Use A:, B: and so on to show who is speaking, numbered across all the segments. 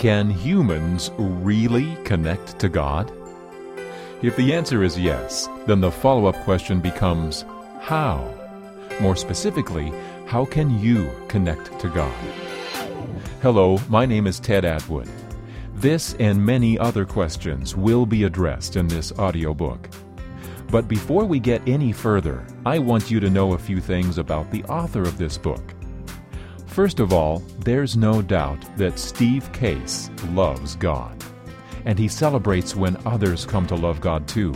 A: Can humans really connect to God? If the answer is yes, then the follow up question becomes how? More specifically, how can you connect to God? Hello, my name is Ted Atwood. This and many other questions will be addressed in this audiobook. But before we get any further, I want you to know a few things about the author of this book. First of all, there's no doubt that Steve Case loves God, and he celebrates when others come to love God too.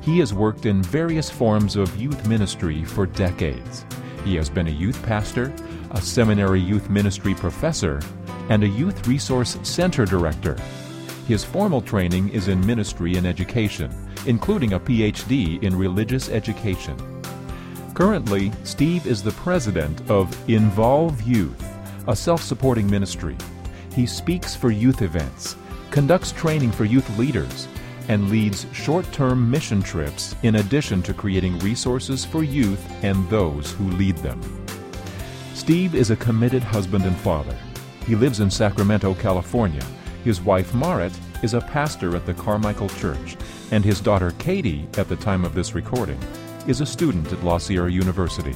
A: He has worked in various forms of youth ministry for decades. He has been a youth pastor, a seminary youth ministry professor, and a youth resource center director. His formal training is in ministry and education, including a PhD in religious education. Currently, Steve is the president of Involve Youth, a self supporting ministry. He speaks for youth events, conducts training for youth leaders, and leads short term mission trips in addition to creating resources for youth and those who lead them. Steve is a committed husband and father. He lives in Sacramento, California. His wife, Marit, is a pastor at the Carmichael Church, and his daughter, Katie, at the time of this recording, is a student at La Sierra University.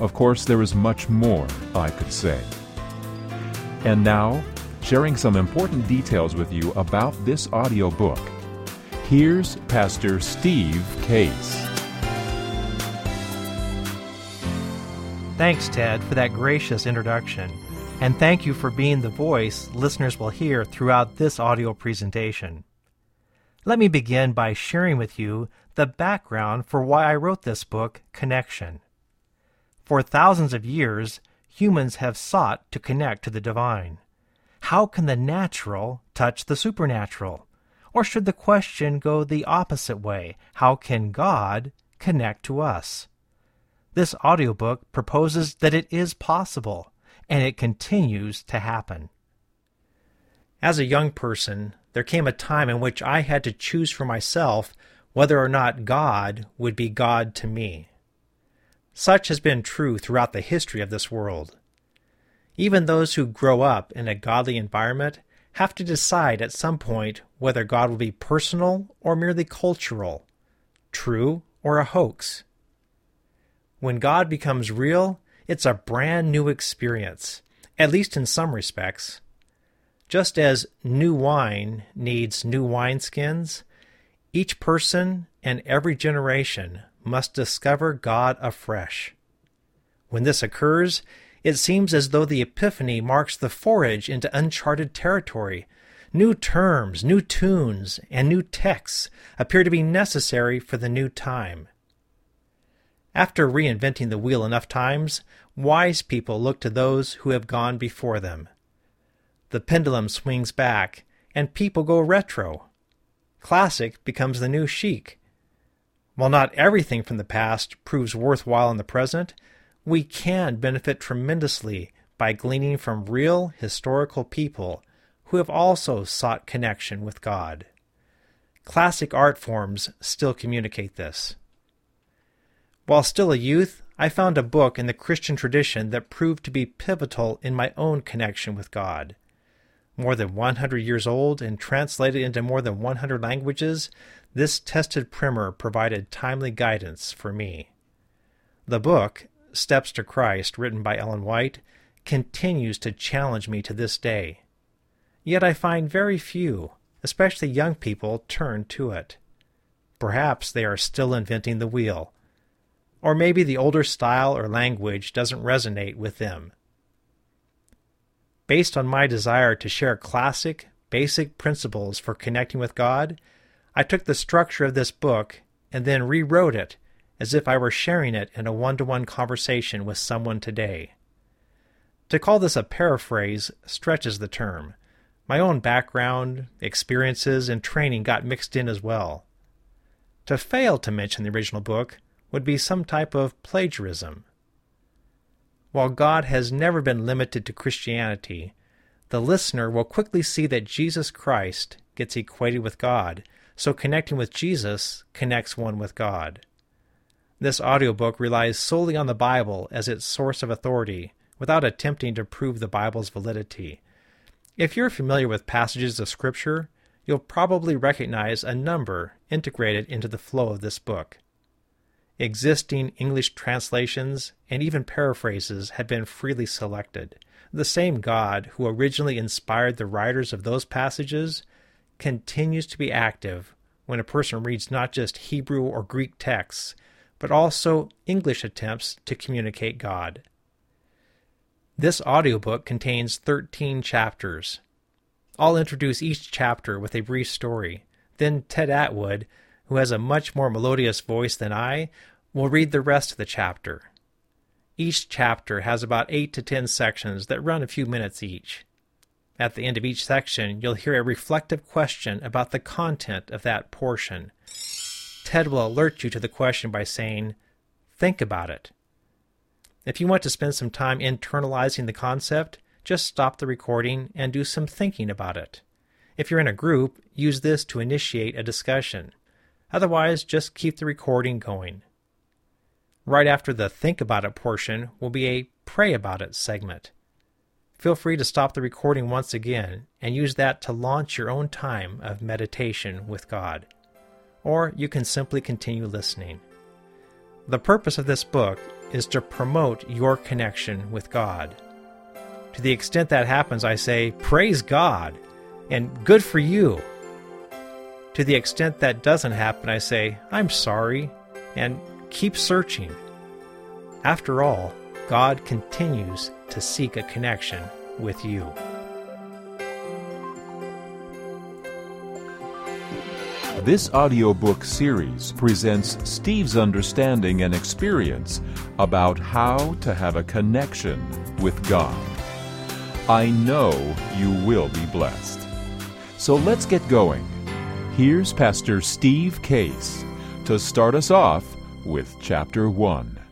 A: Of course, there is much more I could say. And now, sharing some important details with you about this audio book, here's Pastor Steve Case.
B: Thanks, Ted, for that gracious introduction. And thank you for being the voice listeners will hear throughout this audio presentation. Let me begin by sharing with you the background for why I wrote this book, Connection. For thousands of years, humans have sought to connect to the divine. How can the natural touch the supernatural? Or should the question go the opposite way? How can God connect to us? This audiobook proposes that it is possible, and it continues to happen. As a young person, there came a time in which I had to choose for myself whether or not God would be God to me. Such has been true throughout the history of this world. Even those who grow up in a godly environment have to decide at some point whether God will be personal or merely cultural, true or a hoax. When God becomes real, it's a brand new experience, at least in some respects. Just as new wine needs new wineskins, each person and every generation must discover God afresh. When this occurs, it seems as though the Epiphany marks the forage into uncharted territory. New terms, new tunes, and new texts appear to be necessary for the new time. After reinventing the wheel enough times, wise people look to those who have gone before them the pendulum swings back, and people go retro. Classic becomes the new chic. While not everything from the past proves worthwhile in the present, we can benefit tremendously by gleaning from real historical people who have also sought connection with God. Classic art forms still communicate this. While still a youth, I found a book in the Christian tradition that proved to be pivotal in my own connection with God more than 100 years old and translated into more than 100 languages, this tested primer provided timely guidance for me. The book, Steps to Christ, written by Ellen White, continues to challenge me to this day. Yet I find very few, especially young people, turn to it. Perhaps they are still inventing the wheel. Or maybe the older style or language doesn't resonate with them. Based on my desire to share classic, basic principles for connecting with God, I took the structure of this book and then rewrote it as if I were sharing it in a one to one conversation with someone today. To call this a paraphrase stretches the term. My own background, experiences, and training got mixed in as well. To fail to mention the original book would be some type of plagiarism. While God has never been limited to Christianity, the listener will quickly see that Jesus Christ gets equated with God, so connecting with Jesus connects one with God. This audiobook relies solely on the Bible as its source of authority, without attempting to prove the Bible's validity. If you're familiar with passages of Scripture, you'll probably recognize a number integrated into the flow of this book. Existing English translations and even paraphrases have been freely selected. The same God who originally inspired the writers of those passages continues to be active when a person reads not just Hebrew or Greek texts, but also English attempts to communicate God. This audiobook contains 13 chapters. I'll introduce each chapter with a brief story. Then Ted Atwood, who has a much more melodious voice than I, will read the rest of the chapter. Each chapter has about 8 to 10 sections that run a few minutes each. At the end of each section, you'll hear a reflective question about the content of that portion. Ted will alert you to the question by saying, Think about it. If you want to spend some time internalizing the concept, just stop the recording and do some thinking about it. If you're in a group, use this to initiate a discussion. Otherwise, just keep the recording going. Right after the think about it portion will be a pray about it segment. Feel free to stop the recording once again and use that to launch your own time of meditation with God. Or you can simply continue listening. The purpose of this book is to promote your connection with God. To the extent that happens, I say, Praise God and good for you. To the extent that doesn't happen, I say, I'm sorry and keep searching. After all, God continues to seek a connection with you.
A: This audiobook series presents Steve's understanding and experience about how to have a connection with God. I know you will be blessed. So let's get going. Here's Pastor Steve Case to start us off with Chapter 1.